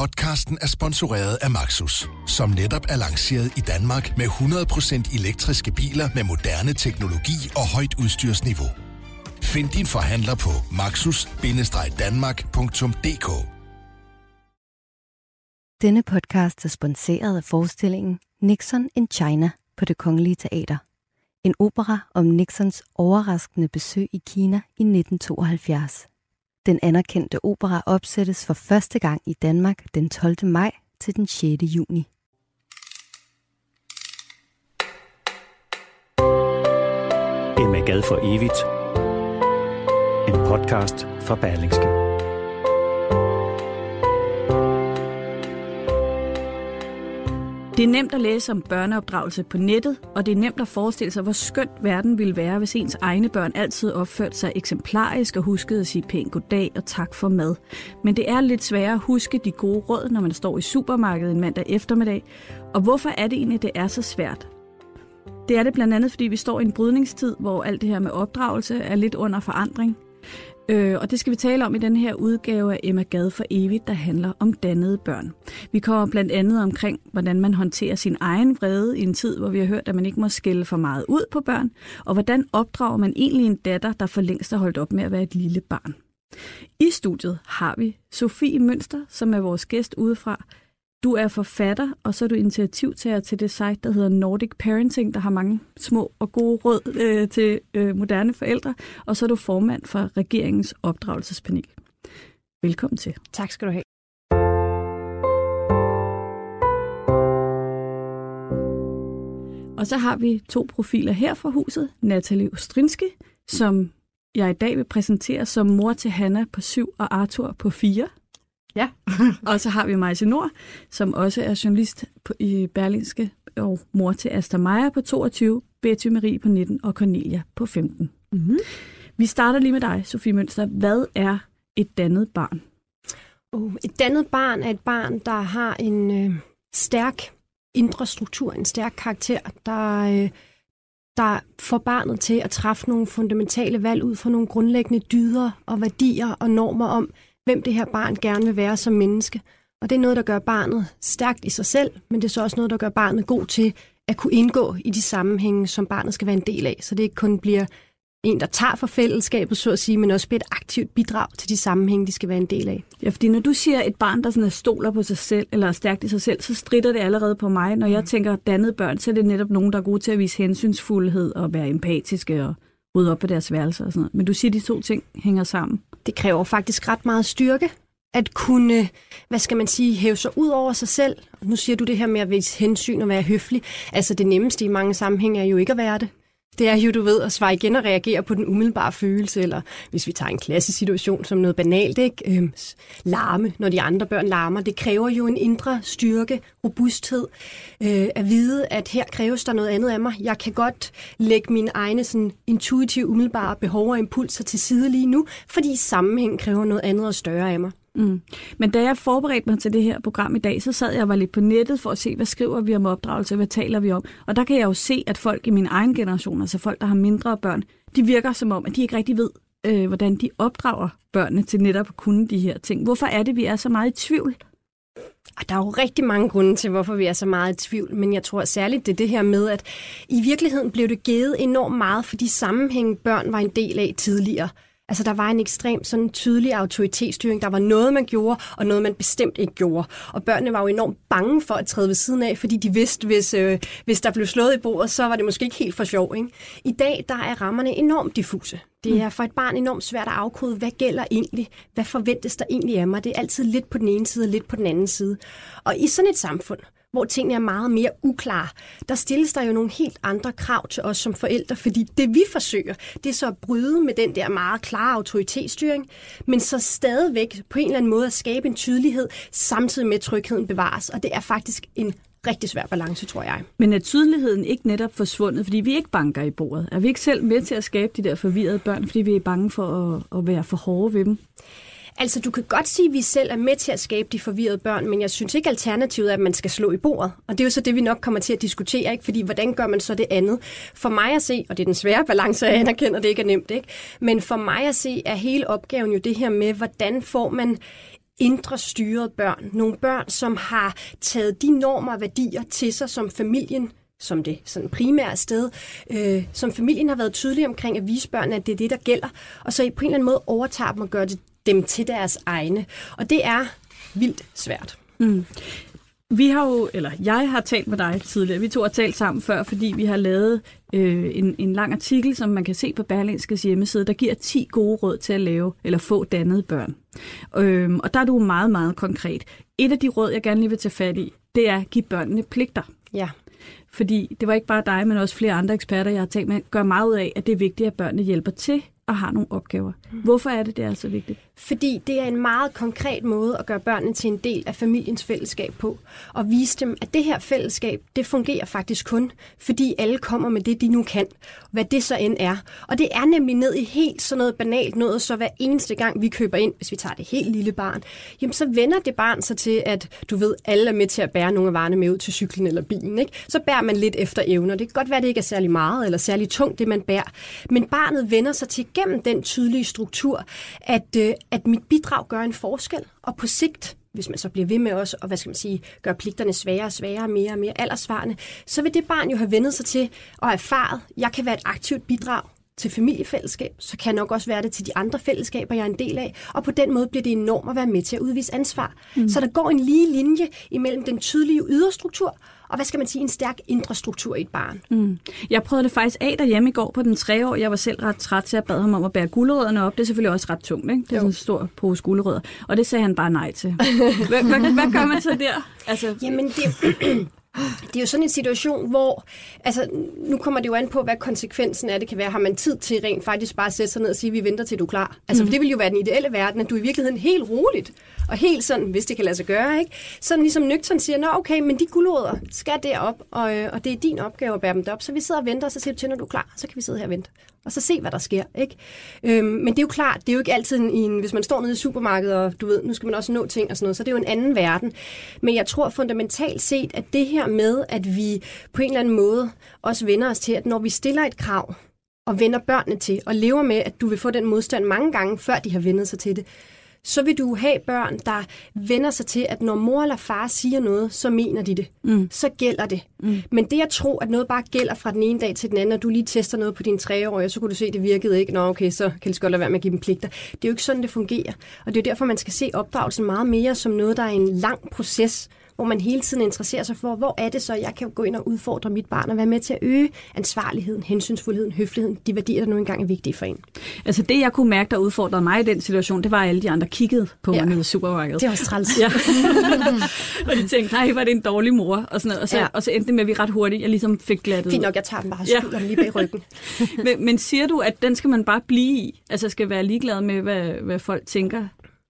Podcasten er sponsoreret af Maxus, som netop er lanceret i Danmark med 100% elektriske biler med moderne teknologi og højt udstyrsniveau. Find din forhandler på maxus-danmark.dk Denne podcast er sponsoreret af forestillingen Nixon in China på Det Kongelige Teater. En opera om Nixons overraskende besøg i Kina i 1972. Den anerkendte opera opsættes for første gang i Danmark den 12. maj til den 6. juni. Emma Gad for evigt. En podcast fra Berlingske. Det er nemt at læse om børneopdragelse på nettet, og det er nemt at forestille sig, hvor skønt verden ville være, hvis ens egne børn altid opførte sig eksemplarisk og huskede at sige pænt goddag og tak for mad. Men det er lidt sværere at huske de gode råd, når man står i supermarkedet en mandag eftermiddag. Og hvorfor er det egentlig, det er så svært? Det er det blandt andet, fordi vi står i en brydningstid, hvor alt det her med opdragelse er lidt under forandring. Øh, og det skal vi tale om i den her udgave af Emma Gad for evigt, der handler om dannede børn. Vi kommer blandt andet omkring, hvordan man håndterer sin egen vrede i en tid, hvor vi har hørt, at man ikke må skælde for meget ud på børn, og hvordan opdrager man egentlig en datter, der for længst har holdt op med at være et lille barn. I studiet har vi Sofie Mønster, som er vores gæst udefra. Du er forfatter, og så er du initiativtager til det site, der hedder Nordic Parenting, der har mange små og gode råd øh, til øh, moderne forældre. Og så er du formand for regeringens opdragelsespanel. Velkommen til. Tak skal du have. Og så har vi to profiler her fra huset. Natalie Ostrinski, som jeg i dag vil præsentere som mor til Hanna på syv og Arthur på fire. Ja. og så har vi Majse Nord, som også er journalist på, i Berlingske, og mor til Asta Maja på 22, Betty Marie på 19 og Cornelia på 15. Mm-hmm. Vi starter lige med dig, Sofie Mønster. Hvad er et dannet barn? Uh, et dannet barn er et barn, der har en øh, stærk indre struktur, en stærk karakter, der, øh, der får barnet til at træffe nogle fundamentale valg ud fra nogle grundlæggende dyder og værdier og normer om, hvem det her barn gerne vil være som menneske. Og det er noget, der gør barnet stærkt i sig selv, men det er så også noget, der gør barnet god til at kunne indgå i de sammenhænge, som barnet skal være en del af. Så det ikke kun bliver en, der tager for fællesskabet, så at sige, men også bliver et aktivt bidrag til de sammenhænge, de skal være en del af. Ja, fordi når du siger et barn, der sådan er stoler på sig selv, eller er stærkt i sig selv, så strider det allerede på mig. Når jeg tænker dannede børn, så er det netop nogen, der er gode til at vise hensynsfuldhed og være empatiske og rydde op på deres værelser og sådan noget. Men du siger, at de to ting hænger sammen. Det kræver faktisk ret meget styrke at kunne, hvad skal man sige, hæve sig ud over sig selv. Nu siger du det her med at vise hensyn og være høflig. Altså det nemmeste i mange sammenhænge er jo ikke at være det. Det er jo, du ved, at svare igen og reagere på den umiddelbare følelse, eller hvis vi tager en klassisk situation som noget banalt, ikke? Øhm, larme, når de andre børn larmer. Det kræver jo en indre styrke, robusthed, øh, at vide, at her kræves der noget andet af mig. Jeg kan godt lægge mine egne sådan, intuitive, umiddelbare behov og impulser til side lige nu, fordi sammenhæng kræver noget andet og større af mig. Mm. Men da jeg forberedte mig til det her program i dag, så sad jeg og var lidt på nettet for at se, hvad skriver vi om opdragelse, hvad taler vi om. Og der kan jeg jo se, at folk i min egen generation, altså folk, der har mindre børn, de virker som om, at de ikke rigtig ved, øh, hvordan de opdrager børnene til netop at kunne de her ting. Hvorfor er det, vi er så meget i tvivl? Der er jo rigtig mange grunde til, hvorfor vi er så meget i tvivl, men jeg tror særligt, det er det her med, at i virkeligheden blev det givet enormt meget for de sammenhænge, børn var en del af tidligere. Altså, der var en ekstrem sådan tydelig autoritetsstyring. Der var noget, man gjorde, og noget, man bestemt ikke gjorde. Og børnene var jo enormt bange for at træde ved siden af, fordi de vidste, hvis, øh, hvis der blev slået i bordet, så var det måske ikke helt for sjov. Ikke? I dag, der er rammerne enormt diffuse. Det er for et barn enormt svært at afkode, hvad gælder egentlig? Hvad forventes der egentlig af mig? Det er altid lidt på den ene side og lidt på den anden side. Og i sådan et samfund, hvor tingene er meget mere uklare, der stilles der jo nogle helt andre krav til os som forældre, fordi det vi forsøger, det er så at bryde med den der meget klare autoritetsstyring, men så stadigvæk på en eller anden måde at skabe en tydelighed, samtidig med at trygheden bevares. Og det er faktisk en rigtig svær balance, tror jeg. Men er tydeligheden ikke netop forsvundet, fordi vi ikke banker i bordet? Er vi ikke selv med til at skabe de der forvirrede børn, fordi vi er bange for at, at være for hårde ved dem? Altså, du kan godt sige, at vi selv er med til at skabe de forvirrede børn, men jeg synes ikke, alternativet er, at man skal slå i bordet. Og det er jo så det, vi nok kommer til at diskutere, ikke? Fordi hvordan gør man så det andet? For mig at se, og det er den svære balance, jeg anerkender, det ikke er nemt, ikke? Men for mig at se, er hele opgaven jo det her med, hvordan får man indre styrede børn. Nogle børn, som har taget de normer og værdier til sig, som familien som det sådan primære sted, øh, som familien har været tydelig omkring at vise børnene, at det er det, der gælder, og så på en eller anden måde overtager dem og gør det, dem til deres egne. Og det er vildt svært. Mm. Vi har jo, eller jeg har talt med dig tidligere, vi to har talt sammen før, fordi vi har lavet øh, en, en lang artikel, som man kan se på Berlingskes hjemmeside, der giver 10 gode råd til at lave eller få dannede børn. Øhm, og der er du meget, meget konkret. Et af de råd, jeg gerne lige vil tage fat i, det er at give børnene pligter. Ja. Fordi det var ikke bare dig, men også flere andre eksperter, jeg har talt med, gør meget ud af, at det er vigtigt, at børnene hjælper til og har nogle opgaver. Mm. Hvorfor er det, det er så vigtigt? Fordi det er en meget konkret måde at gøre børnene til en del af familiens fællesskab på. Og vise dem, at det her fællesskab, det fungerer faktisk kun, fordi alle kommer med det, de nu kan. Hvad det så end er. Og det er nemlig ned i helt sådan noget banalt noget, så hver eneste gang vi køber ind, hvis vi tager det helt lille barn, jamen så vender det barn sig til, at du ved, alle er med til at bære nogle af varerne med ud til cyklen eller bilen. Ikke? Så bærer man lidt efter evner. Det kan godt være, at det ikke er særlig meget eller særlig tungt, det man bærer. Men barnet vender sig til gennem den tydelige struktur, at, øh, at mit bidrag gør en forskel, og på sigt hvis man så bliver ved med os, og hvad skal man sige, gøre pligterne sværere og sværere, mere og mere aldersvarende, så vil det barn jo have vendet sig til og erfaret, at jeg kan være et aktivt bidrag til familiefællesskab, så kan jeg nok også være det til de andre fællesskaber, jeg er en del af. Og på den måde bliver det enormt at være med til at udvise ansvar. Mm. Så der går en lige linje imellem den tydelige yderstruktur og hvad skal man sige, en stærk indre struktur i et barn. Mm. Jeg prøvede det faktisk af derhjemme i går på den tre år. Jeg var selv ret træt, så jeg bad ham om at bære gulerødderne op. Det er selvfølgelig også ret tungt, ikke? Det er jo. sådan en stor pose gulerødder. Og det sagde han bare nej til. hvad, hvad, hvad gør man så der? Altså... Jamen, det, det er jo sådan en situation, hvor, altså nu kommer det jo an på, hvad konsekvensen af det kan være. Har man tid til rent faktisk bare at sætte sig ned og sige, vi venter til du er klar? Altså, mm. for det vil jo være den ideelle verden, at du i virkeligheden helt roligt, og helt sådan, hvis det kan lade sig gøre, ikke? Sådan ligesom nøgteren siger, nå okay, men de guldråder skal derop, og, øh, og det er din opgave at bære dem derop, så vi sidder og venter, og så siger du til, når du er klar, så kan vi sidde her og vente og så se, hvad der sker. Ikke? Øhm, men det er jo klart, det er jo ikke altid en, en, hvis man står nede i supermarkedet, og du ved, nu skal man også nå ting og sådan noget, så det er jo en anden verden. Men jeg tror fundamentalt set, at det her med, at vi på en eller anden måde også vender os til, at når vi stiller et krav, og vender børnene til, og lever med, at du vil få den modstand mange gange, før de har vendet sig til det, så vil du have børn, der vender sig til, at når mor eller far siger noget, så mener de det. Mm. Så gælder det. Mm. Men det at tro, at noget bare gælder fra den ene dag til den anden, og du lige tester noget på din treårige, så kunne du se, at det virkede ikke. Nå, okay, så kan det godt lade være med at give dem pligter. Det er jo ikke sådan, det fungerer. Og det er jo derfor, man skal se opdragelsen meget mere som noget, der er en lang proces, hvor man hele tiden interesserer sig for, hvor er det så, jeg kan gå ind og udfordre mit barn og være med til at øge ansvarligheden, hensynsfuldheden, høfligheden, de værdier, der nu engang er vigtige for en. Altså det, jeg kunne mærke, der udfordrede mig i den situation, det var, at alle de andre kiggede på ja. mig nede i supermarkedet. Det er også træls. Ja. og de tænkte, nej, var det en dårlig mor, og sådan noget. Og så, ja. og så endte det med, at vi ret hurtigt, jeg ligesom fik glattet. Fint nok, jeg tager den bare og ja. lige bag ryggen. men, men siger du, at den skal man bare blive i? Altså skal være ligeglad med, hvad, hvad folk tænker?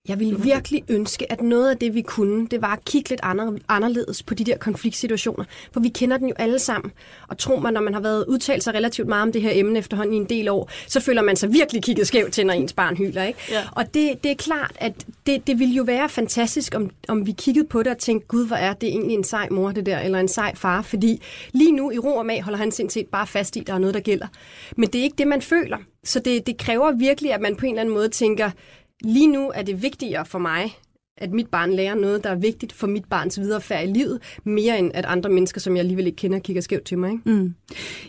Jeg ville virkelig ønske, at noget af det, vi kunne, det var at kigge lidt anderledes på de der konfliktsituationer. For vi kender den jo alle sammen. Og tro mig, når man har været udtalt sig relativt meget om det her emne efterhånden i en del år, så føler man sig virkelig kigget skævt til, når ens barn hyler. Ikke? Ja. Og det, det er klart, at det, det ville jo være fantastisk, om, om vi kiggede på det og tænkte, gud, hvor er det egentlig en sej mor, det der, eller en sej far. Fordi lige nu i ro og mag holder han sindssygt bare fast i, at der er noget, der gælder. Men det er ikke det, man føler. Så det, det kræver virkelig, at man på en eller anden måde tænker, Lige nu er det vigtigere for mig, at mit barn lærer noget, der er vigtigt for mit barns viderefærd i livet, mere end at andre mennesker, som jeg alligevel ikke kender, kigger skævt til mig. Ikke? Mm.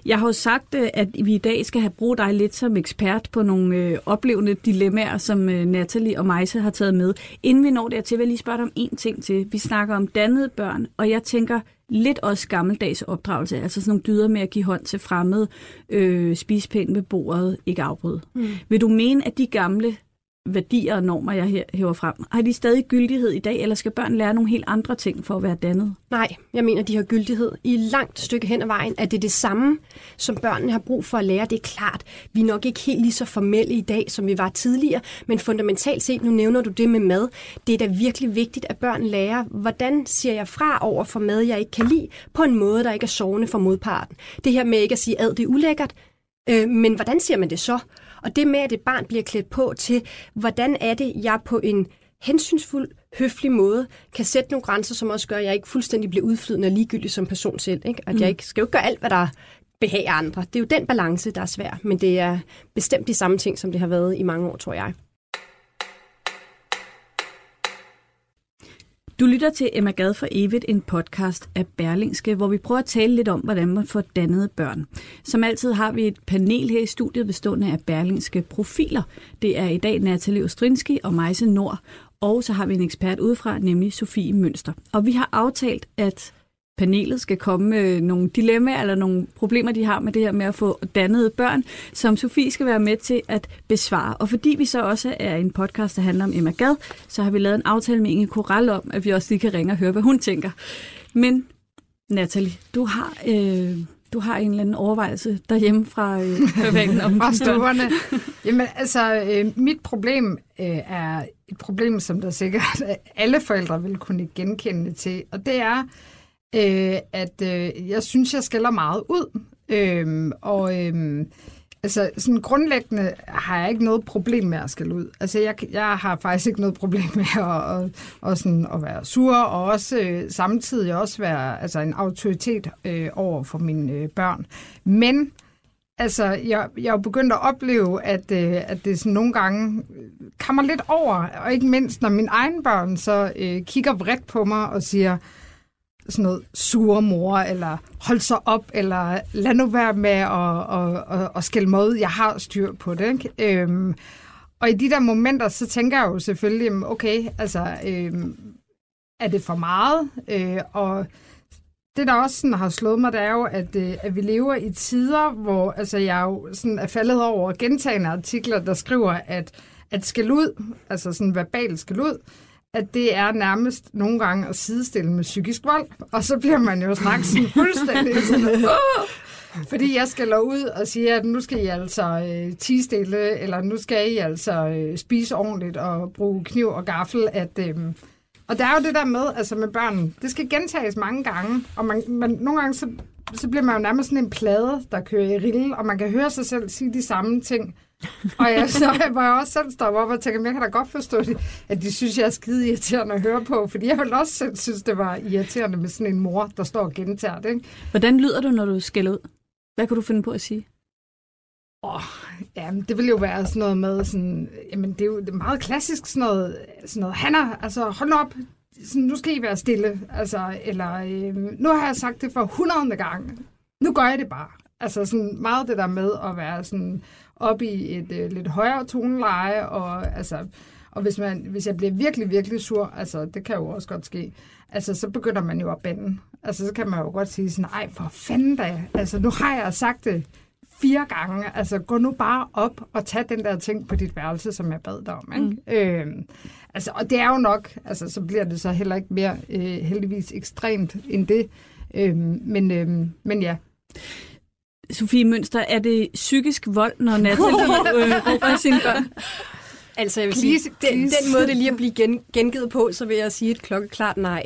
Jeg har jo sagt, øh, at vi i dag skal have brugt dig lidt som ekspert på nogle øh, oplevende dilemmaer, som øh, Natalie og Majse har taget med. Inden vi når dertil, vil jeg lige spørge dig om én ting til. Vi snakker om dannede børn, og jeg tænker lidt også gammeldags opdragelse, altså sådan nogle dyder med at give hånd til fremmede, øh, spise pænt ved bordet, ikke afbryde. Mm. Vil du mene, at de gamle værdier og normer, jeg hæver frem, har de stadig gyldighed i dag, eller skal børn lære nogle helt andre ting for at være dannet? Nej, jeg mener, de har gyldighed. I langt stykke hen ad vejen er det det samme, som børnene har brug for at lære. Det er klart, vi er nok ikke helt lige så formelle i dag, som vi var tidligere, men fundamentalt set, nu nævner du det med mad, det er da virkelig vigtigt, at børn lærer, hvordan siger jeg fra over for mad, jeg ikke kan lide, på en måde, der ikke er sovende for modparten. Det her med ikke at sige, at det er ulækkert, øh, men hvordan siger man det så? Og det med, at et barn bliver klædt på til, hvordan er det, jeg på en hensynsfuld, høflig måde kan sætte nogle grænser, som også gør, at jeg ikke fuldstændig bliver udflydende og ligegyldig som person selv. Ikke? At mm. jeg ikke skal jo ikke gøre alt, hvad der behager andre. Det er jo den balance, der er svær, men det er bestemt de samme ting, som det har været i mange år, tror jeg. Du lytter til Emma Gad for Evigt, en podcast af Berlingske, hvor vi prøver at tale lidt om, hvordan man får dannede børn. Som altid har vi et panel her i studiet bestående af Berlingske profiler. Det er i dag Natalie Ostrinski og Majse Nord, og så har vi en ekspert udefra, nemlig Sofie Mønster. Og vi har aftalt, at panelet skal komme med nogle dilemmaer eller nogle problemer, de har med det her med at få dannede børn, som Sofie skal være med til at besvare. Og fordi vi så også er en podcast, der handler om Emma Gad, så har vi lavet en aftale med Inge Koral om, at vi også lige kan ringe og høre, hvad hun tænker. Men Natalie, du har... Øh, du har en eller anden overvejelse derhjemme fra øh, privaten om fra stuerne. Jamen altså, øh, mit problem øh, er et problem, som der sikkert alle forældre vil kunne genkende til, og det er, øh, at øh, jeg synes, jeg skælder meget ud. Øh, og øh, altså, sådan grundlæggende har jeg ikke noget problem med at skælde ud. Altså, jeg, jeg har faktisk ikke noget problem med at, at, at, sådan, at være sur, og også øh, samtidig også være altså, en autoritet øh, over for mine øh, børn. Men altså, jeg, jeg er jo begyndt at opleve, at, øh, at det sådan nogle gange øh, kommer lidt over, og ikke mindst når mine egne børn så øh, kigger vredt på mig og siger, sådan noget sure mor, eller hold så op, eller lad nu være med at, og, og, at skælde mod, jeg har styr på det. Ikke? Øhm, og i de der momenter, så tænker jeg jo selvfølgelig, okay, altså, øhm, er det for meget? Øh, og det, der også sådan har slået mig, det er jo, at, øh, at vi lever i tider, hvor altså, jeg jo sådan er faldet over gentagende artikler, der skriver, at, at skal ud, altså sådan verbal skal ud, at det er nærmest nogle gange at sidestille med psykisk vold. Og så bliver man jo straks sådan fuldstændig sådan, fordi jeg skal lade ud og sige, at nu skal I altså øh, tige stille, eller nu skal I altså øh, spise ordentligt og bruge kniv og gaffel. At, øh, og der er jo det der med, altså med børn, det skal gentages mange gange, og man, man, nogle gange så, så bliver man jo nærmest sådan en plade, der kører i rille, og man kan høre sig selv sige de samme ting og jeg, så var jeg også selv stoppe op og tænkte, jeg kan da godt forstå, det, at de synes, jeg er skide irriterende at høre på, fordi jeg ville også selv synes, det var irriterende med sådan en mor, der står og gentager det. Ikke? Hvordan lyder du, når du skælder ud? Hvad kan du finde på at sige? Åh, oh, ja, det vil jo være sådan noget med sådan, jamen det er jo meget klassisk sådan noget, sådan noget, Hanna, altså hold op, sådan, nu skal I være stille, altså, eller øh, nu har jeg sagt det for hundredende gang, nu gør jeg det bare. Altså sådan meget det der med at være sådan, op i et øh, lidt højere toneleje, og altså, og hvis, man, hvis jeg bliver virkelig, virkelig sur, altså det kan jo også godt ske, altså så begynder man jo at bande. Altså så kan man jo godt sige sådan, ej for fanden da, altså nu har jeg sagt det fire gange, altså gå nu bare op og tag den der ting på dit værelse, som jeg bad dig om. Ikke? Mm. Øh, altså, og det er jo nok, altså så bliver det så heller ikke mere øh, heldigvis ekstremt end det. Øh, men, øh, men ja. Sofie Mønster, er det psykisk vold, når Natalie øh, råber sin børn? Altså, jeg vil please, sige, please. Den, den måde, det lige at blive gen, gengivet på, så vil jeg sige et klokkeklart nej.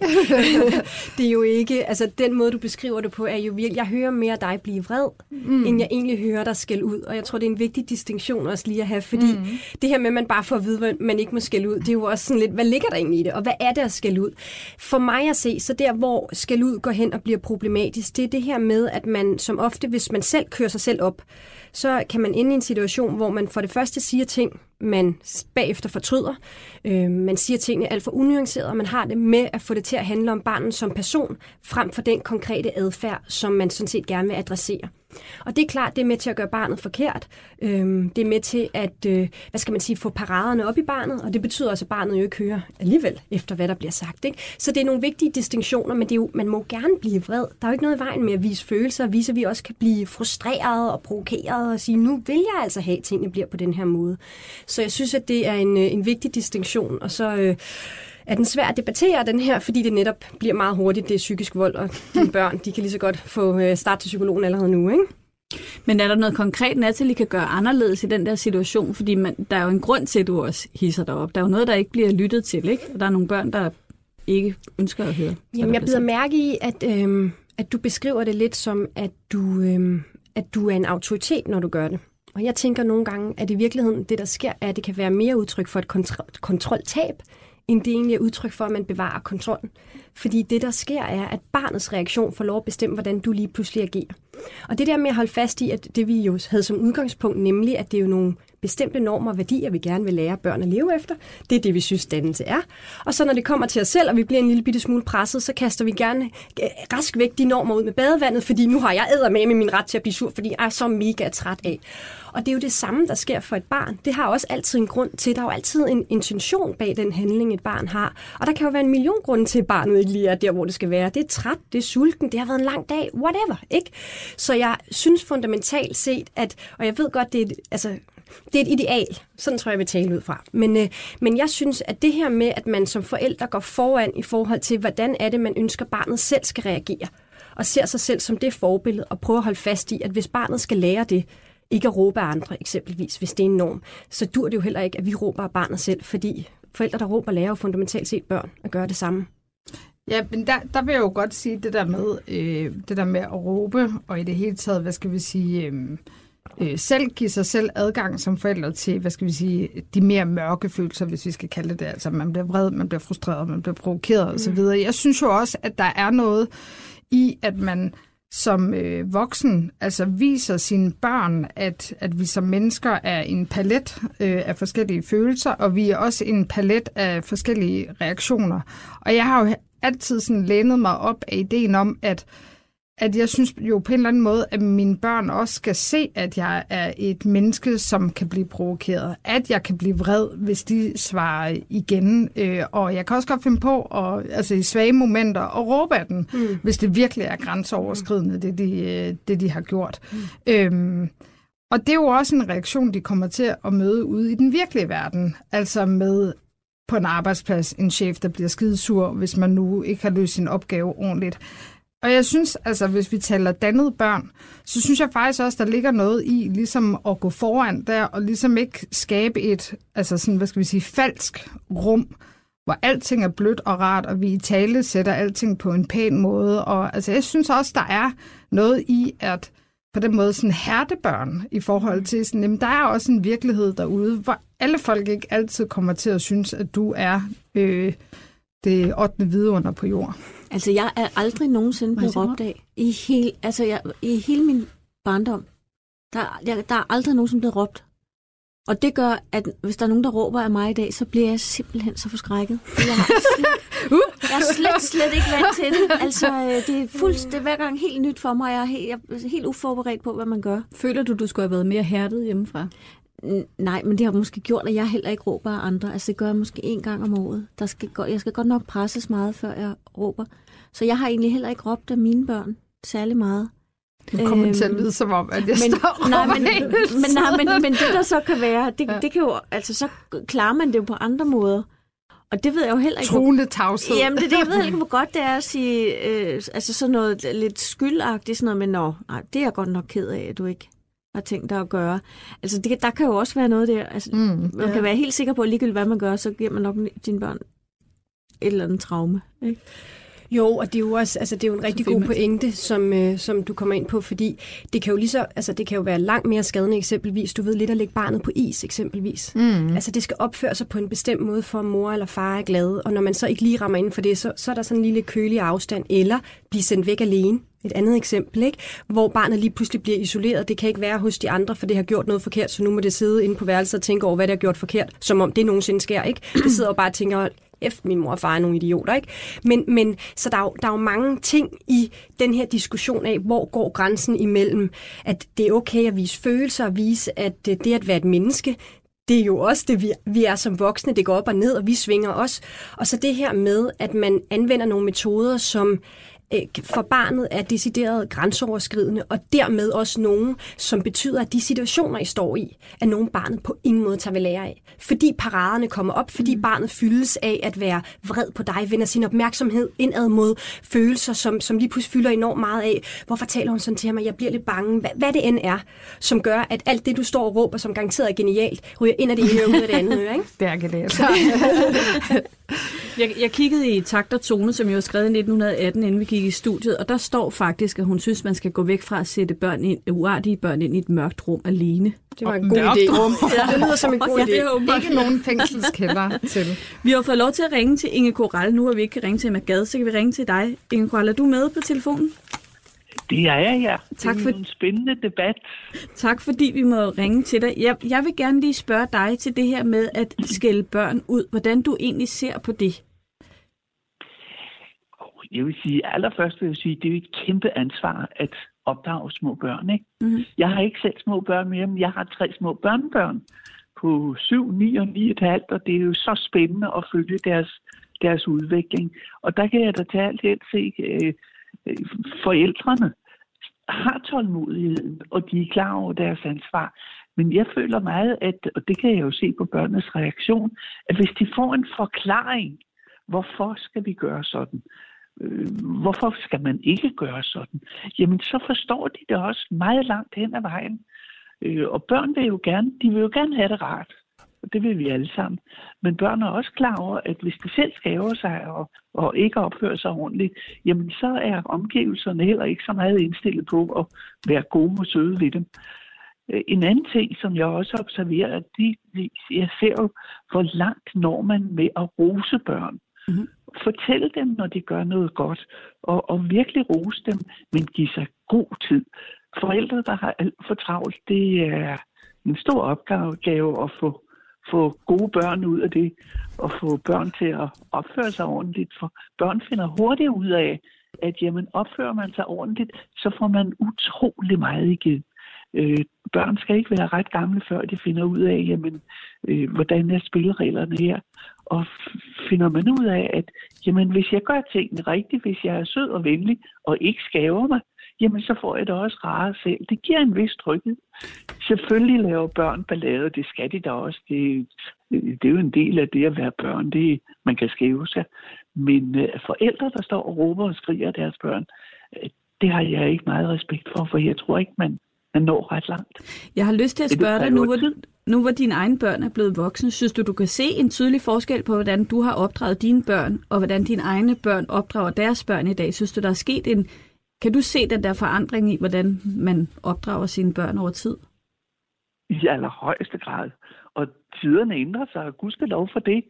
det er jo ikke, altså den måde, du beskriver det på, er jo virkelig, jeg hører mere dig blive vred, mm. end jeg egentlig hører dig skælde ud. Og jeg tror, det er en vigtig distinktion også lige at have, fordi mm. det her med, at man bare får at vide, at man ikke må skælde ud, det er jo også sådan lidt, hvad ligger der egentlig i det, og hvad er det at skælde ud? For mig at se, så der, hvor skælde ud går hen og bliver problematisk, det er det her med, at man som ofte, hvis man selv kører sig selv op, så kan man ende i en situation, hvor man for det første siger ting, man bagefter fortryder. Øh, man siger tingene alt for unuanceret, og man har det med at få det til at handle om barnet som person, frem for den konkrete adfærd, som man sådan set gerne vil adressere. Og det er klart, det er med til at gøre barnet forkert. Øhm, det er med til at, øh, hvad skal man sige, få paraderne op i barnet, og det betyder også, at barnet jo ikke hører alligevel efter, hvad der bliver sagt. Ikke? Så det er nogle vigtige distinktioner, men det er jo, man må gerne blive vred. Der er jo ikke noget i vejen med at vise følelser, vise, at vi også kan blive frustreret og provokeret og sige, nu vil jeg altså have, at tingene bliver på den her måde. Så jeg synes, at det er en, øh, en vigtig distinktion, og så... Øh, er den svær at debattere, den her, fordi det netop bliver meget hurtigt, det er psykisk vold, og dine børn, de kan lige så godt få øh, start til psykologen allerede nu, ikke? Men er der noget konkret, Natalie kan gøre anderledes i den der situation? Fordi man, der er jo en grund til, at du også hisser dig op. Der er jo noget, der ikke bliver lyttet til, ikke? Og der er nogle børn, der ikke ønsker at høre. Jamen, jeg bider mærke i, at, øhm, at du beskriver det lidt som, at du, øhm, at du er en autoritet, når du gør det. Og jeg tænker nogle gange, at i virkeligheden det, der sker, er, at det kan være mere udtryk for et kontrol- kontroltab, end det egentlig er udtryk for, at man bevarer kontrollen. Fordi det, der sker, er, at barnets reaktion får lov at bestemme, hvordan du lige pludselig agerer. Og det der med at holde fast i, at det vi jo havde som udgangspunkt, nemlig at det er jo nogle bestemte normer og værdier, vi gerne vil lære børn at leve efter. Det er det, vi synes, dannelse er. Og så når det kommer til os selv, og vi bliver en lille bitte smule presset, så kaster vi gerne øh, rask væk de normer ud med badevandet, fordi nu har jeg æder med med min ret til at blive sur, fordi jeg er så mega træt af. Og det er jo det samme, der sker for et barn. Det har også altid en grund til. Der er jo altid en intention bag den handling, et barn har. Og der kan jo være en million grunde til, at barnet ikke lige er der, hvor det skal være. Det er træt, det er sulten, det har været en lang dag, whatever. Ikke? Så jeg synes fundamentalt set, at, og jeg ved godt, det er, altså, det er et ideal. Sådan tror jeg, jeg vil tale ud fra. Men, øh, men jeg synes, at det her med, at man som forældre går foran i forhold til, hvordan er det, man ønsker, barnet selv skal reagere, og ser sig selv som det forbillede, og prøver at holde fast i, at hvis barnet skal lære det, ikke at råbe af andre eksempelvis, hvis det er en norm, så dur det jo heller ikke, at vi råber af barnet selv, fordi forældre, der råber, lærer jo fundamentalt set børn at gøre det samme. Ja, men der, der vil jeg jo godt sige det der med, øh, det der med at råbe, og i det hele taget, hvad skal vi sige, øh, øh, selv give sig selv adgang som forældre til, hvad skal vi sige, de mere mørke følelser, hvis vi skal kalde det det. Altså man bliver vred, man bliver frustreret, man bliver provokeret mm. osv. Jeg synes jo også, at der er noget i, at man som øh, voksen altså viser sine børn, at, at vi som mennesker er en palet øh, af forskellige følelser, og vi er også en palet af forskellige reaktioner. Og jeg har jo altid sådan lænet mig op af ideen om, at at jeg synes jo på en eller anden måde, at mine børn også skal se, at jeg er et menneske, som kan blive provokeret. At jeg kan blive vred, hvis de svarer igen. Øh, og jeg kan også godt finde på, at, altså i svage momenter, at råbe af den, mm. hvis det virkelig er grænseoverskridende, det de, øh, det de har gjort. Mm. Øhm, og det er jo også en reaktion, de kommer til at møde ude i den virkelige verden. Altså med på en arbejdsplads en chef, der bliver skidesur, hvis man nu ikke har løst sin opgave ordentligt. Og jeg synes, altså hvis vi taler dannede børn, så synes jeg faktisk også, der ligger noget i ligesom at gå foran der, og ligesom ikke skabe et, altså sådan, hvad skal vi sige, falsk rum, hvor alting er blødt og rart, og vi i tale sætter alting på en pæn måde. Og altså, jeg synes også, der er noget i, at på den måde sådan hærtebørn i forhold til, sådan, jamen, der er også en virkelighed derude, hvor alle folk ikke altid kommer til at synes, at du er øh, det 8. vidunder på jord. Altså, jeg er aldrig nogensinde blevet råbt af. I, hele, altså, jeg, I hele min barndom, der, jeg, der er aldrig nogensinde blevet råbt. Og det gør, at hvis der er nogen, der råber af mig i dag, så bliver jeg simpelthen så forskrækket. Jeg er slet, uh. jeg er slet, slet ikke vant til det. Altså, øh, det er, fuldst, det er hver gang helt nyt for mig. Jeg er helt, jeg er helt uforberedt på, hvad man gør. Føler du, du skulle have været mere hærdet hjemmefra? Nej, men det har måske gjort, at jeg heller ikke råber af andre. Altså, det gør jeg måske en gang om året. Der skal, jeg skal godt nok presses meget, før jeg råber. Så jeg har egentlig heller ikke råbt af mine børn særlig meget. Du kommer øhm, til at lyde som om, at jeg men, står nej, men, men, nej, men, men det der så kan være, det, ja. det kan jo, altså så klarer man det jo på andre måder. Og det ved jeg jo heller ikke. Truende tavshed. Jamen, det, det, jeg ved heller ikke, hvor godt det er at sige, øh, altså sådan noget lidt skyldagtigt, sådan noget med, nå, nej, det er jeg godt nok ked af, at du ikke har tænkt dig at gøre. Altså, det, der kan jo også være noget der. Altså, mm, man ja. kan være helt sikker på, at ligegyldigt hvad man gør, så giver man nok dine børn et eller andet traume. Ikke? Jo, og det er jo også altså, det er jo en rigtig god pointe, som, øh, som du kommer ind på, fordi det kan jo lige så, altså, det kan jo være langt mere skadende eksempelvis. Du ved lidt at lægge barnet på is eksempelvis. Mm. Altså det skal opføre sig på en bestemt måde, for at mor eller far er glad, og når man så ikke lige rammer ind for det, så, så er der sådan en lille kølig afstand, eller blive sendt væk alene. Et andet eksempel, ikke? hvor barnet lige pludselig bliver isoleret. Det kan ikke være hos de andre, for det har gjort noget forkert, så nu må det sidde inde på værelset og tænke over, hvad det har gjort forkert, som om det nogensinde sker. Ikke? Det sidder og bare og tænker, efter min mor og far er nogle idioter. Ikke? Men, men så der er, jo, der er jo mange ting i den her diskussion af, hvor går grænsen imellem, at det er okay at vise følelser og vise, at øh, det at være et menneske, det er jo også det, vi, vi er som voksne. Det går op og ned, og vi svinger os. Og så det her med, at man anvender nogle metoder, som for barnet er decideret grænseoverskridende, og dermed også nogen, som betyder, at de situationer, I står i, er nogen barnet på ingen måde tager ved lære af. Fordi paraderne kommer op, fordi mm. barnet fyldes af at være vred på dig, vender sin opmærksomhed indad mod følelser, som, som lige pludselig fylder enormt meget af. Hvorfor taler hun sådan til ham, jeg bliver lidt bange? Hvad, hvad det end er, som gør, at alt det, du står og råber, som garanteret er genialt, ryger ind af det ene og ud af det andet øre, ikke? Det er genialt. jeg, jeg kiggede i Takt og Tone, som jeg har skrevet i 1918, inden vi gik i studiet, og der står faktisk, at hun synes, man skal gå væk fra at sætte børn ind, uartige børn ind i et mørkt rum alene. Det var en god idé. Rum. ja, det lyder som en god idé. Det er ikke nogen fængselskælder til. Vi har fået lov til at ringe til Inge Koral. Nu har vi ikke kan ringe til Emma Gade, så kan vi ringe til dig. Inge Koral, er du med på telefonen? Det er jeg, ja. Tak det for er en spændende debat. Tak fordi vi må ringe til dig. Jeg, jeg vil gerne lige spørge dig til det her med at skælde børn ud. Hvordan du egentlig ser på det? Jeg vil sige, allerførst vil jeg sige, det er et kæmpe ansvar at opdrage små børn. Ikke? Mm-hmm. Jeg har ikke selv små børn mere, men jeg har tre små børnebørn på 7, 9 og 9,5, og det er jo så spændende at følge deres, deres udvikling. Og der kan jeg da til alt helt se, øh, Øh, forældrene har tålmodigheden, og de er klar over deres ansvar. Men jeg føler meget, at, og det kan jeg jo se på børnenes reaktion, at hvis de får en forklaring, hvorfor skal vi gøre sådan, øh, hvorfor skal man ikke gøre sådan, jamen så forstår de det også meget langt hen ad vejen. Øh, og børn vil jo gerne, de vil jo gerne have det rart. Det vil vi alle sammen. Men børn er også klar over, at hvis de selv skaver sig og, og ikke opfører sig ordentligt, jamen så er omgivelserne heller ikke så meget indstillet på at være gode og søde ved dem. Øh, en anden ting, som jeg også observerer, at de, jeg ser jo, hvor langt når man med at rose børn. Mm-hmm. Fortæl dem, når de gør noget godt, og, og virkelig rose dem, men give sig god tid. Forældre, der har alt for travlt, det er en stor opgave at få, få gode børn ud af det, og få børn til at opføre sig ordentligt. For børn finder hurtigt ud af, at jamen, opfører man sig ordentligt, så får man utrolig meget igen. Øh, børn skal ikke være ret gamle, før de finder ud af, jamen, øh, hvordan er spillereglerne her. Og finder man ud af, at jamen, hvis jeg gør tingene rigtigt, hvis jeg er sød og venlig og ikke skaver mig, jamen så får jeg det også rare selv. Det giver en vis tryghed. Selvfølgelig laver børn ballade, det skal de da også. Det, det er jo en del af det at være børn, det man kan skæve sig. Men uh, forældre, der står og råber og skriger deres børn, uh, det har jeg ikke meget respekt for, for jeg tror ikke, man, man når ret langt. Jeg har lyst til at spørge dig, nu hvor, nu hvor dine egne børn er blevet voksne, synes du, du kan se en tydelig forskel på, hvordan du har opdraget dine børn, og hvordan dine egne børn opdrager deres børn i dag? Synes du, der er sket en, kan du se den der forandring i, hvordan man opdrager sine børn over tid? I allerhøjeste grad. Og tiderne ændrer sig, og lov for det.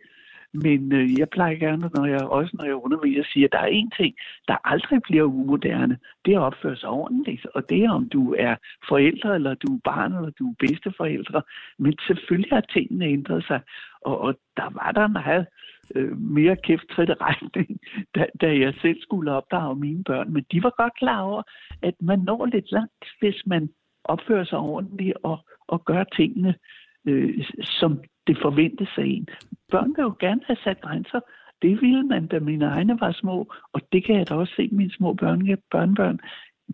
Men øh, jeg plejer gerne, når jeg, også når jeg underviser, at sige, at der er én ting, der aldrig bliver umoderne. Det er at opføre sig ordentligt. Og det er, om du er forældre, eller du er barn, eller du er bedsteforældre. Men selvfølgelig har tingene ændret sig. Og, og der var der meget øh, mere kæft retning, da, da jeg selv skulle opdrage mine børn. Men de var godt klar over, at man når lidt langt, hvis man opfører sig ordentligt og, og gør tingene, øh, som det forventes af en. Børn vil jo gerne have sat grænser. Det ville man, da mine egne var små, og det kan jeg da også se mine små børn, børnebørn.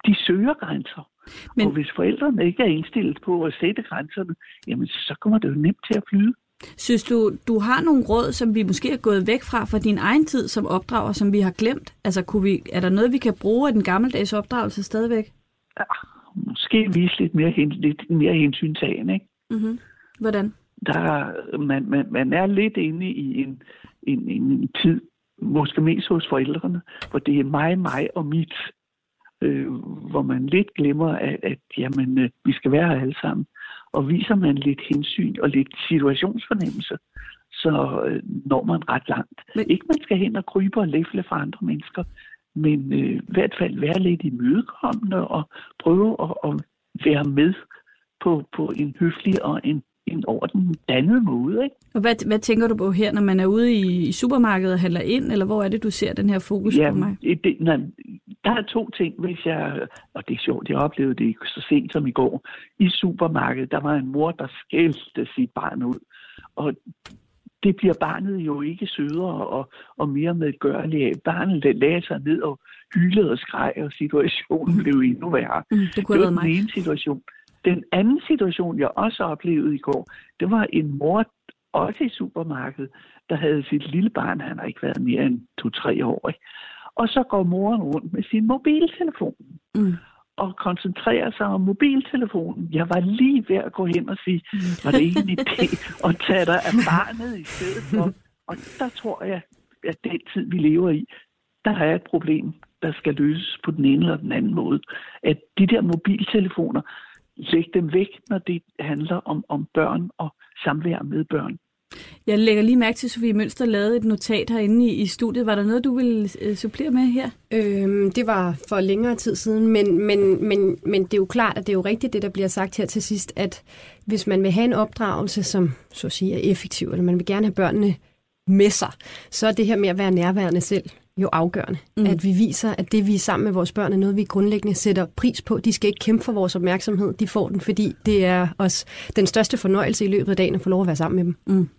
De søger grænser. Men... Og hvis forældrene ikke er indstillet på at sætte grænserne, jamen så kommer det jo nemt til at flyde. Synes du, du har nogle råd, som vi måske er gået væk fra fra din egen tid som opdrager, som vi har glemt? Altså, kunne vi, er der noget, vi kan bruge af den gammeldags opdragelse stadigvæk? Ja, måske vise lidt mere, lidt mere hensyntagen, ikke? Mm-hmm. Hvordan? Der, man, man, man er lidt inde i en, en, en tid, måske mest hos forældrene, hvor det er mig, mig og mit, øh, hvor man lidt glemmer, at, at jamen, øh, vi skal være her alle sammen og viser man lidt hensyn og lidt situationsfornemmelse, så øh, når man ret langt. Men... Ikke man skal hen og krybe og læfle fra andre mennesker, men øh, i hvert fald være lidt imødekommende og prøve at, at være med på, på en høflig og en en orden dannet måde. Ikke? Og hvad, hvad tænker du på her, når man er ude i, i supermarkedet og handler ind, eller hvor er det, du ser den her fokus ja, på mig? Det, nej, der er to ting, hvis jeg, og det er sjovt, jeg oplevede det så sent som i går, i supermarkedet, der var en mor, der skældte sit barn ud, og det bliver barnet jo ikke sødere og, og mere medgørlig af. Barnet lagde sig ned og hylede og skreg, og situationen blev endnu værre. Mm, det, kunne det var den mig. ene situation. Den anden situation, jeg også oplevede i går, det var en mor, også i supermarkedet, der havde sit lille barn, han har ikke været mere end to-tre år, ikke? og så går moren rundt med sin mobiltelefon. Mm og koncentrerer sig om mobiltelefonen. Jeg var lige ved at gå hen og sige, var det egentlig det, og tage dig af barnet i stedet for. Og der tror jeg, at den tid, vi lever i, der er et problem, der skal løses på den ene eller den anden måde. At de der mobiltelefoner, læg dem væk, når det handler om, om børn og samvær med børn. Jeg lægger lige mærke til, at Sofie Mønster lavede et notat herinde i, i studiet. Var der noget, du ville øh, supplere med her? Øhm, det var for længere tid siden, men, men, men, men det er jo klart, at det er jo rigtigt, det der bliver sagt her til sidst, at hvis man vil have en opdragelse, som så at sige er effektiv, eller man vil gerne have børnene med sig, så er det her med at være nærværende selv jo afgørende. Mm. At vi viser, at det vi er sammen med vores børn er noget, vi grundlæggende sætter pris på. De skal ikke kæmpe for vores opmærksomhed. De får den, fordi det er os den største fornøjelse i løbet af dagen at få lov at være sammen med dem. Mm.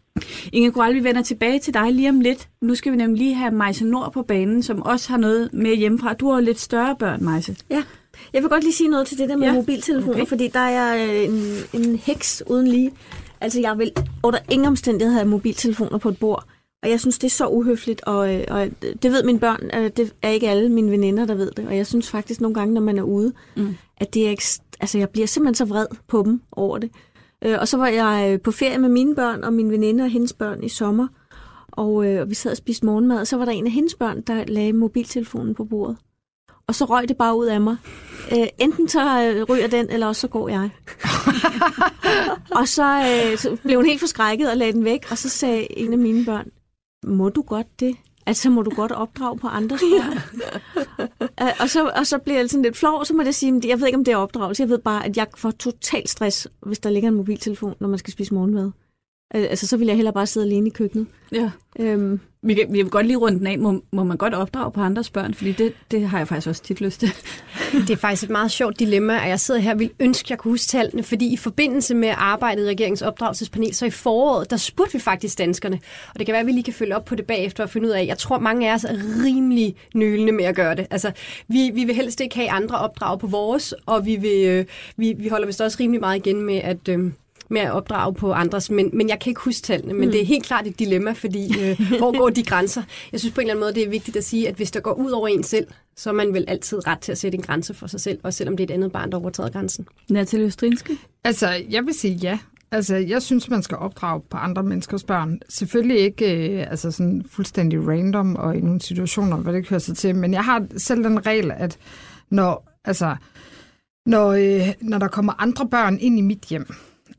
Inge Koral, vi vender tilbage til dig lige om lidt. Nu skal vi nemlig lige have Majse Nord på banen, som også har noget med hjemmefra. Du har lidt større børn, Majse. Ja, jeg vil godt lige sige noget til det der med ja. mobiltelefoner, okay. fordi der er en, en heks uden lige. Altså, jeg vil under ingen omstændighed have mobiltelefoner på et bord. Og jeg synes, det er så uhøfligt, og, øh, og det ved mine børn, det er ikke alle mine veninder, der ved det. Og jeg synes faktisk nogle gange, når man er ude, mm. at det er, altså, jeg bliver simpelthen så vred på dem over det. Øh, og så var jeg øh, på ferie med mine børn og min veninde og hendes børn i sommer, og øh, vi sad og spiste morgenmad, og så var der en af hendes børn, der lagde mobiltelefonen på bordet. Og så røg det bare ud af mig. Øh, enten så øh, ryger den, eller også så går jeg. og så, øh, så blev hun helt forskrækket og lagde den væk, og så sagde en af mine børn, må du godt det? Altså, må du godt opdrage på andres børn? uh, og, så, og så bliver jeg sådan lidt flov, og så må jeg sige, at jeg ved ikke, om det er opdragelse. Jeg ved bare, at jeg får total stress, hvis der ligger en mobiltelefon, når man skal spise morgenmad. Altså, så vil jeg hellere bare sidde alene i køkkenet. Ja. Um, vi, kan, vi vil godt lige runde den af. Må, må man godt opdrage på andres børn? Fordi det, det har jeg faktisk også tit lyst til. det er faktisk et meget sjovt dilemma, at jeg sidder her og vil ønske, at jeg kunne huske tallene, fordi i forbindelse med arbejdet i regeringens opdragelsespanel, så i foråret, der spurgte vi faktisk danskerne. Og det kan være, at vi lige kan følge op på det bagefter og finde ud af, jeg tror, mange af os er rimelig nølende med at gøre det. Altså, vi, vi vil helst ikke have andre opdrag på vores, og vi, vil, øh, vi, vi holder vist også rimelig meget igen med, at... Øh, med at opdrage på andres, men, men jeg kan ikke huske tallene, men mm. det er helt klart et dilemma, fordi øh, hvor går de grænser? Jeg synes på en eller anden måde, det er vigtigt at sige, at hvis der går ud over en selv, så er man vel altid ret til at sætte en grænse for sig selv, også selvom det er et andet barn, der overtager grænsen. Natalie Østrinske? Altså, jeg vil sige ja. Altså, jeg synes, man skal opdrage på andre menneskers børn. Selvfølgelig ikke øh, altså sådan fuldstændig random og i nogle situationer, hvor det kører sig til, men jeg har selv den regel, at når, altså, når, øh, når der kommer andre børn ind i mit hjem,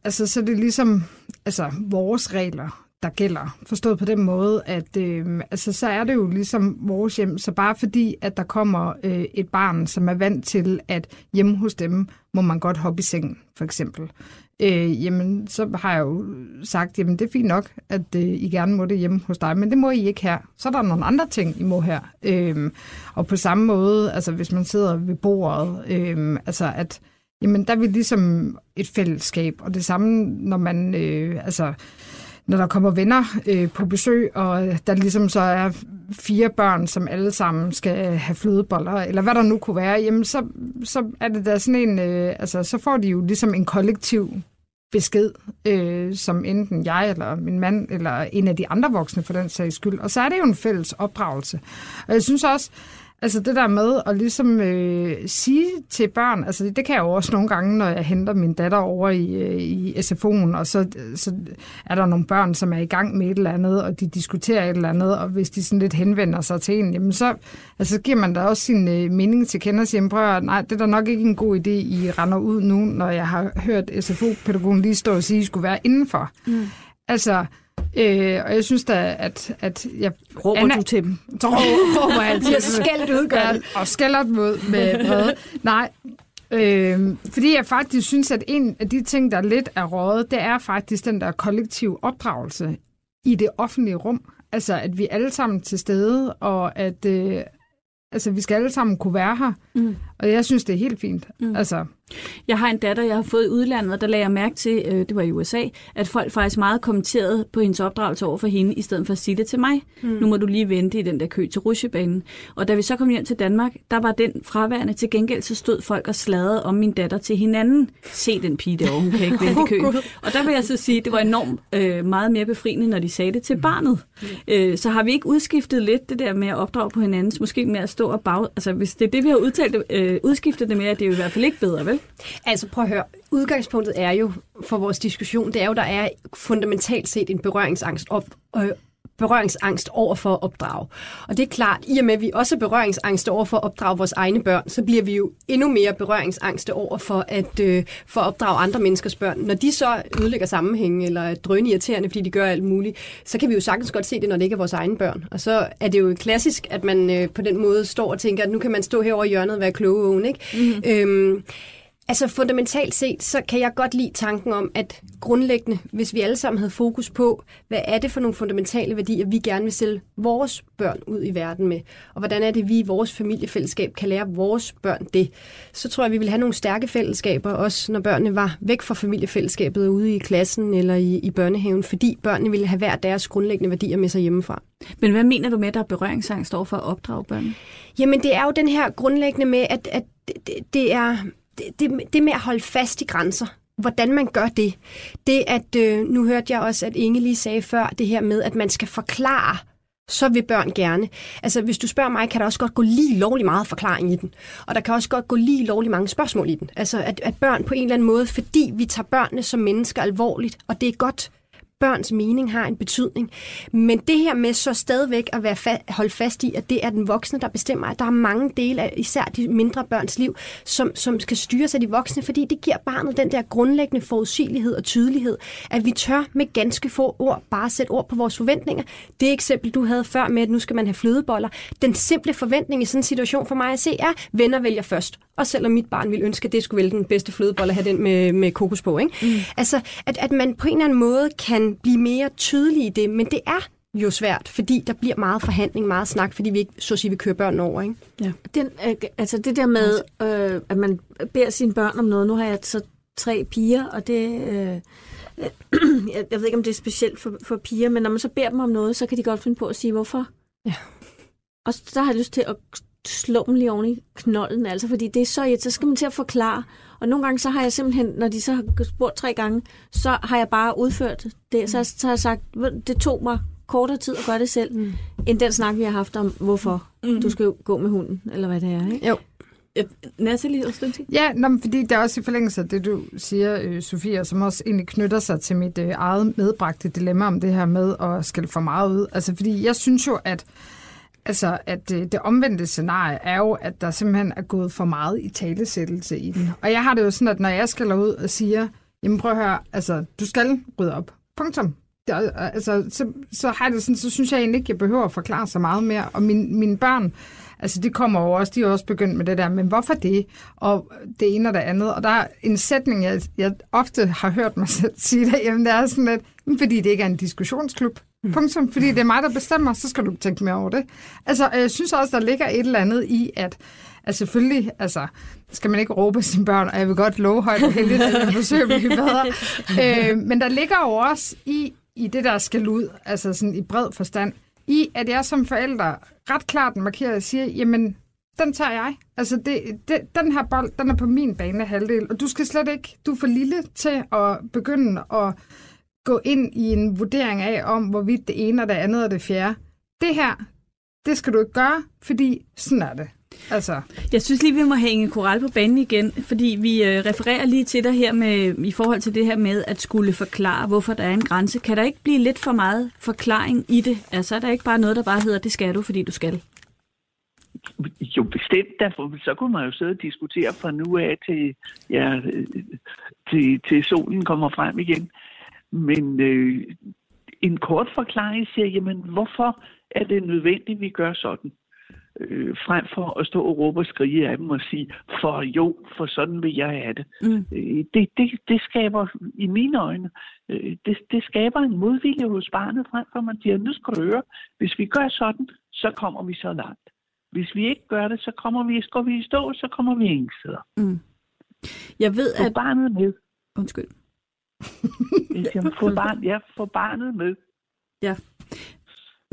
altså, så er det ligesom altså, vores regler, der gælder. Forstået på den måde, at øh, altså, så er det jo ligesom vores hjem. Så bare fordi, at der kommer øh, et barn, som er vant til, at hjemme hos dem må man godt hoppe i sengen, for eksempel. Øh, jamen, så har jeg jo sagt, jamen det er fint nok, at øh, I gerne må det hjemme hos dig, men det må I ikke her. Så er der nogle andre ting, I må her. Øh, og på samme måde, altså hvis man sidder ved bordet, øh, altså at jamen der er vi ligesom et fællesskab, og det samme, når man, øh, altså, når der kommer venner øh, på besøg, og der ligesom så er fire børn, som alle sammen skal have flødeboller, eller hvad der nu kunne være, jamen så, så er det da sådan en, øh, altså så får de jo ligesom en kollektiv besked, øh, som enten jeg eller min mand, eller en af de andre voksne for den sags skyld. Og så er det jo en fælles opdragelse. Og jeg synes også, Altså det der med at ligesom øh, sige til børn, altså det kan jeg jo også nogle gange, når jeg henter min datter over i, øh, i SFO'en, og så, så er der nogle børn, som er i gang med et eller andet, og de diskuterer et eller andet, og hvis de sådan lidt henvender sig til en, jamen så altså, giver man da også sin øh, mening til kender og siger, prøv nej, det er da nok ikke en god idé, I render ud nu, når jeg har hørt SFO-pædagogen lige stå og sige, at I skulle være indenfor. Mm. Altså, Øh, og jeg synes da, at, at jeg... Råber Anna, du til dem? Så råber jeg til dem. skældt ud, ja, Og skælder dem ud med brede. Nej, øh, fordi jeg faktisk synes, at en af de ting, der lidt er rådet, det er faktisk den der kollektiv opdragelse i det offentlige rum. Altså, at vi alle sammen til stede, og at øh, altså, vi skal alle sammen kunne være her. Mm. Og jeg synes, det er helt fint. Mm. Altså, jeg har en datter, jeg har fået i udlandet, og der lagde jeg mærke til, øh, det var i USA, at folk faktisk meget kommenterede på hendes opdragelse over for hende, i stedet for at sige det til mig. Mm. Nu må du lige vente i den der kø til rusjebanen. Og da vi så kom hjem til Danmark, der var den fraværende. Til gengæld så stod folk og sladrede om min datter til hinanden. Se den pige derovre, hun kan ikke vente i køen. Og der vil jeg så sige, det var enormt øh, meget mere befriende, når de sagde det til barnet. Mm. Øh, så har vi ikke udskiftet lidt det der med at opdrage på hinandens, måske med at stå og bag... Altså hvis det er det, vi har udtalt, øh, Øh, udskiftet det med, at det er jo i hvert fald ikke bedre, vel? Altså prøv at høre, udgangspunktet er jo for vores diskussion, det er jo, der er fundamentalt set en berøringsangst. op, og berøringsangst over for at opdrage. Og det er klart, i og med at vi også er berøringsangste over for at opdrage vores egne børn, så bliver vi jo endnu mere berøringsangste over for at, øh, for at opdrage andre menneskers børn. Når de så ødelægger sammenhæng eller er drønende irriterende, fordi de gør alt muligt, så kan vi jo sagtens godt se det, når det ikke er vores egne børn. Og så er det jo klassisk, at man øh, på den måde står og tænker, at nu kan man stå herovre i hjørnet og være kloge ikke? Mm-hmm. Øhm, Altså fundamentalt set, så kan jeg godt lide tanken om, at grundlæggende, hvis vi alle sammen havde fokus på, hvad er det for nogle fundamentale værdier, vi gerne vil sælge vores børn ud i verden med, og hvordan er det, vi i vores familiefællesskab kan lære vores børn det, så tror jeg, vi vil have nogle stærke fællesskaber, også når børnene var væk fra familiefællesskabet ude i klassen eller i, i børnehaven, fordi børnene ville have hver deres grundlæggende værdier med sig hjemmefra. Men hvad mener du med, at der er berøringsangst over for at opdrage børn? Jamen det er jo den her grundlæggende med, at, at det, det er det, det, det med at holde fast i grænser, hvordan man gør det. Det at, øh, nu hørte jeg også, at Inge lige sagde før, det her med, at man skal forklare, så vil børn gerne. Altså, hvis du spørger mig, kan der også godt gå lige lovlig meget forklaring i den. Og der kan også godt gå lige lovlig mange spørgsmål i den. Altså, at, at børn på en eller anden måde, fordi vi tager børnene som mennesker alvorligt, og det er godt, børns mening har en betydning. Men det her med så stadigvæk at være fa- holde fast i, at det er den voksne, der bestemmer, at der er mange dele af især de mindre børns liv, som, som skal styres af de voksne, fordi det giver barnet den der grundlæggende forudsigelighed og tydelighed, at vi tør med ganske få ord bare sætte ord på vores forventninger. Det eksempel, du havde før med, at nu skal man have flødeboller. Den simple forventning i sådan en situation for mig at se er, venner vælger først. Og selvom mit barn ville ønske, at det skulle vælge den bedste flødebolle, have den med, med kokos på. Ikke? Mm. Altså, at, at man på en eller anden måde kan blive mere tydelig i det, men det er jo svært, fordi der bliver meget forhandling, meget snak, fordi vi ikke, så at sige, vi kører børn over, ikke? Ja. Den, øh, altså det der med, øh, at man beder sine børn om noget, nu har jeg så tre piger, og det, øh, jeg, jeg ved ikke, om det er specielt for, for piger, men når man så beder dem om noget, så kan de godt finde på at sige, hvorfor. Ja. Og så har jeg lyst til at slå dem lige oven i knolden, altså, fordi det er så så skal man til at forklare. Og nogle gange, så har jeg simpelthen, når de så har spurgt tre gange, så har jeg bare udført det. Så, så har jeg sagt, det tog mig kortere tid at gøre det selv, mm. end den snak, vi har haft om, hvorfor mm. du skal gå med hunden, eller hvad det er. Ikke? Jo. Natalie, Ja, nå, fordi det er også i forlængelse af det, du siger, øh, Sofia, som også egentlig knytter sig til mit øh, eget medbragte dilemma om det her med at skille for meget ud. Altså, fordi jeg synes jo, at Altså, at det, det omvendte scenarie er jo, at der simpelthen er gået for meget i talesættelse i den. Og jeg har det jo sådan, at når jeg skal ud og siger, jamen prøv at høre, altså, du skal rydde op. Punktum. Det, øh, altså, så, så, har det sådan, så synes jeg egentlig ikke, jeg behøver at forklare så meget mere. Og min, mine børn, altså de kommer jo også, de er også begyndt med det der, men hvorfor det? Og det ene og det andet. Og der er en sætning, jeg, jeg ofte har hørt mig selv sige jamen det er sådan lidt, fordi det ikke er en diskussionsklub. Punktum. Fordi det er mig, der bestemmer, så skal du tænke mere over det. Altså, jeg synes også, der ligger et eller andet i, at at selvfølgelig, altså, skal man ikke råbe sine børn, og jeg vil godt love højt og heldigt, at jeg forsøger at blive bedre. Øh, men der ligger jo også i, i det, der skal ud, altså sådan i bred forstand, i at jeg som forælder ret klart markerer og siger, jamen, den tager jeg. Altså, det, det, den her bold, den er på min bane halvdel, og du skal slet ikke, du er for lille til at begynde at gå ind i en vurdering af, om hvorvidt det ene og det andet og det fjerde. Det her, det skal du ikke gøre, fordi sådan er det. Altså. Jeg synes lige, vi må hænge koral på banen igen, fordi vi øh, refererer lige til dig her med, i forhold til det her med at skulle forklare, hvorfor der er en grænse. Kan der ikke blive lidt for meget forklaring i det? Altså er der ikke bare noget, der bare hedder, det skal du, fordi du skal? Jo, bestemt. Derfor, så kunne man jo sidde og diskutere fra nu af til, ja, til, til solen kommer frem igen. Men øh, en kort forklaring siger, jamen, hvorfor er det nødvendigt, at vi gør sådan? Øh, frem for at stå og råbe og skrige af dem og sige, for jo, for sådan vil jeg have det. Mm. Øh, det, det. Det skaber, i mine øjne, øh, det, det skaber en modvilje hos barnet, frem for at man siger, nu skal du høre, hvis vi gør sådan, så kommer vi så langt. Hvis vi ikke gør det, så kommer vi, går vi i stå, så kommer vi ingen steder. Mm. Jeg ved, Få at... barnet med. Undskyld. Jeg får, barn, jeg får barnet med. Ja.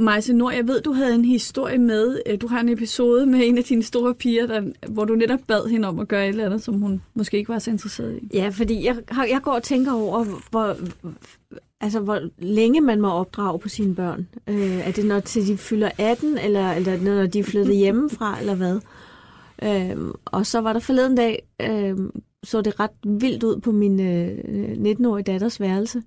Majse Nord, jeg ved, du havde en historie med, øh, du har en episode med en af dine store piger, der, hvor du netop bad hende om at gøre et eller andet, som hun måske ikke var så interesseret i. Ja, fordi jeg, jeg går og tænker over, hvor, altså, hvor længe man må opdrage på sine børn. Øh, er det når til de fylder 18, eller, eller når de er flyttet hjemmefra, eller hvad? Øh, og så var der forleden dag, øh, så det ret vildt ud på min øh, 19-årige datters værelse.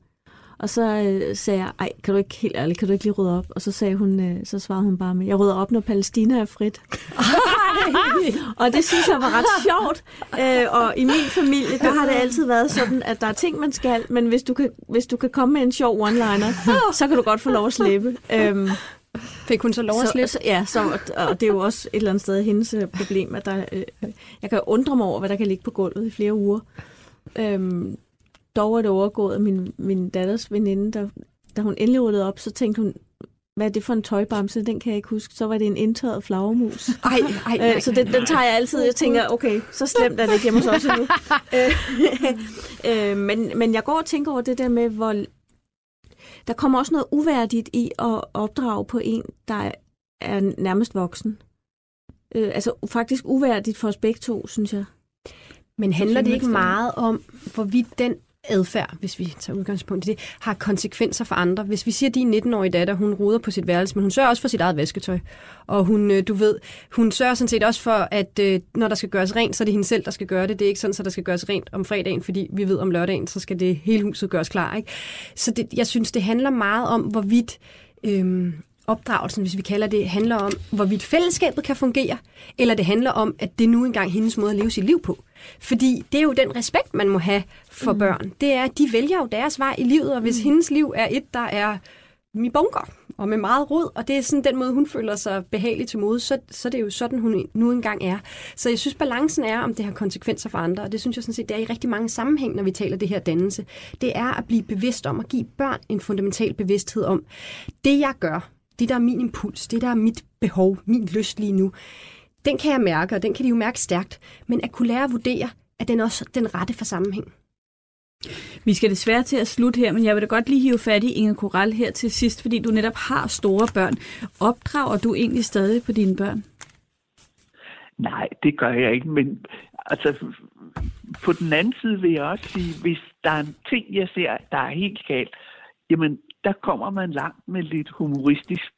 Og så øh, sagde jeg, ej, kan du ikke helt ærligt, kan du ikke lige rydde op? Og så sagde hun, øh, så svarede hun bare med, jeg rydder op, når Palæstina er frit. og det synes jeg var ret sjovt. Øh, og i min familie, der har det altid været sådan, at der er ting, man skal, men hvis du kan, hvis du kan komme med en sjov one-liner, så kan du godt få lov at slippe. Øhm, Fik hun så lov at slippe? Så, ja, så, og det er jo også et eller andet sted hendes øh, problem, at der, øh, jeg kan undre mig over, hvad der kan ligge på gulvet i flere uger. Øhm, dog er det overgået af min, min datters veninde, der, da hun endelig rullede op, så tænkte hun, hvad er det for en tøjbamse? Den kan jeg ikke huske. Så var det en indtørret flagermus. Ej, ej, ej, øh, så den, den tager jeg altid. Jeg tænker, okay, så slemt er det ikke hjemme hos os endnu. øh, øh, men, men jeg går og tænker over det der med, hvor der kommer også noget uværdigt i at opdrage på en, der er nærmest voksen. Øh, altså faktisk uværdigt for os begge to, synes jeg. Men handler det ikke meget om, hvorvidt den adfærd, hvis vi tager udgangspunkt i det, har konsekvenser for andre. Hvis vi siger, at din 19-årige datter, hun ruder på sit værelse, men hun sørger også for sit eget vasketøj. Og hun, øh, du ved, hun sørger sådan set også for, at øh, når der skal gøres rent, så er det hende selv, der skal gøre det. Det er ikke sådan, at der skal gøres rent om fredagen, fordi vi ved om lørdagen, så skal det hele huset gøres klar. Ikke? Så det, jeg synes, det handler meget om, hvorvidt øhm, opdragelsen, hvis vi kalder det, handler om, hvorvidt fællesskabet kan fungere, eller det handler om, at det nu engang hendes måde at leve sit liv på. Fordi det er jo den respekt, man må have for mm. børn. Det er, at de vælger jo deres vej i livet, og hvis mm. hendes liv er et, der er mi bunker og med meget rod, og det er sådan den måde, hun føler sig behagelig til mode, så, så det er jo sådan, hun nu engang er. Så jeg synes, balancen er, om det har konsekvenser for andre, og det synes jeg sådan set, det er i rigtig mange sammenhæng, når vi taler det her dannelse. Det er at blive bevidst om, at give børn en fundamental bevidsthed om, det jeg gør, det der er min impuls, det der er mit behov, min lyst lige nu, den kan jeg mærke, og den kan de jo mærke stærkt. Men at kunne lære at vurdere, at den også den rette for sammenhæng. Vi skal desværre til at slutte her, men jeg vil da godt lige hive fat i Inge Koral her til sidst, fordi du netop har store børn. Opdrager du egentlig stadig på dine børn? Nej, det gør jeg ikke, men altså, på den anden side vil jeg også sige, hvis der er en ting, jeg ser, der er helt galt, jamen, der kommer man langt med lidt humoristisk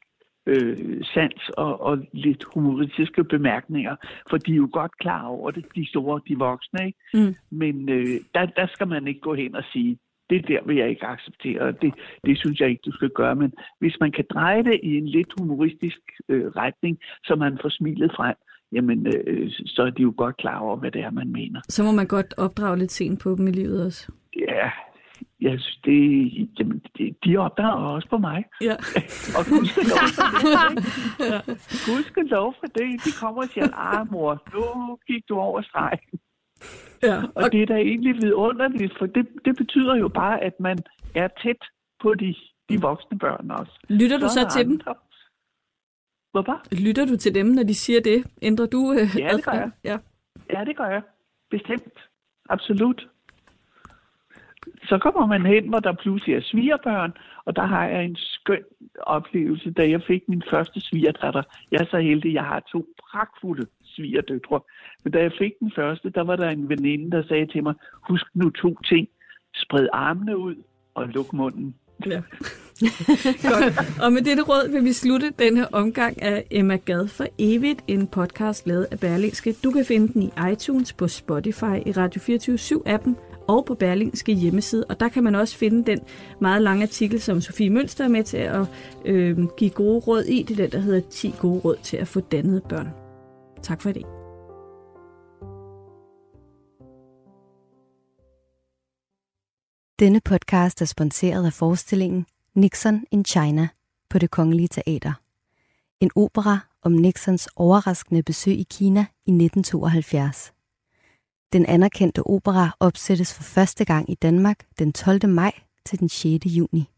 øh, sans og, og lidt humoristiske bemærkninger, for de er jo godt klar over det, de store, de voksne, ikke? Mm. Men øh, der, der skal man ikke gå hen og sige, det der vil jeg ikke acceptere, og det, det synes jeg ikke, du skal gøre. Men hvis man kan dreje det i en lidt humoristisk øh, retning, så man får smilet frem, jamen, øh, så er de jo godt klar over, hvad det er, man mener. Så må man godt opdrage lidt sent på dem i livet også. Ja, jeg synes, det, jamen, det, de opdager også på mig. Ja. og gudskelov for det. ja. Gudskelov for det. De kommer og siger, ah mor, nu gik du over stregen. Ja. Og, og det er da egentlig vidunderligt, for det, det betyder jo bare, at man er tæt på de, de voksne børn også. Lytter du så, så til andre. dem? Hvorfor? Lytter du til dem, når de siger det? Ændrer du øh, Ja, det gør jeg. Ja. ja, det gør jeg. Bestemt. Absolut så kommer man hen, hvor der pludselig er svigerbørn, og der har jeg en skøn oplevelse, da jeg fik min første svigerdatter. Jeg er så heldig, jeg har to pragtfulde svigerdøtre. Men da jeg fik den første, der var der en veninde, der sagde til mig, husk nu to ting. Spred armene ud og luk munden. Ja. Godt. Og med dette råd vil vi slutte denne omgang af Emma Gad for evigt, en podcast lavet af Berlingske. Du kan finde den i iTunes, på Spotify, i Radio 24 appen og på Berlingske hjemmeside. Og der kan man også finde den meget lange artikel, som Sofie Mønster er med til at øh, give gode råd i. Det er den, der hedder 10 gode råd til at få dannede børn. Tak for det. Denne podcast er sponsoreret af forestillingen Nixon in China på det Kongelige Teater. En opera om Nixons overraskende besøg i Kina i 1972. Den anerkendte opera opsættes for første gang i Danmark den 12. maj til den 6. juni.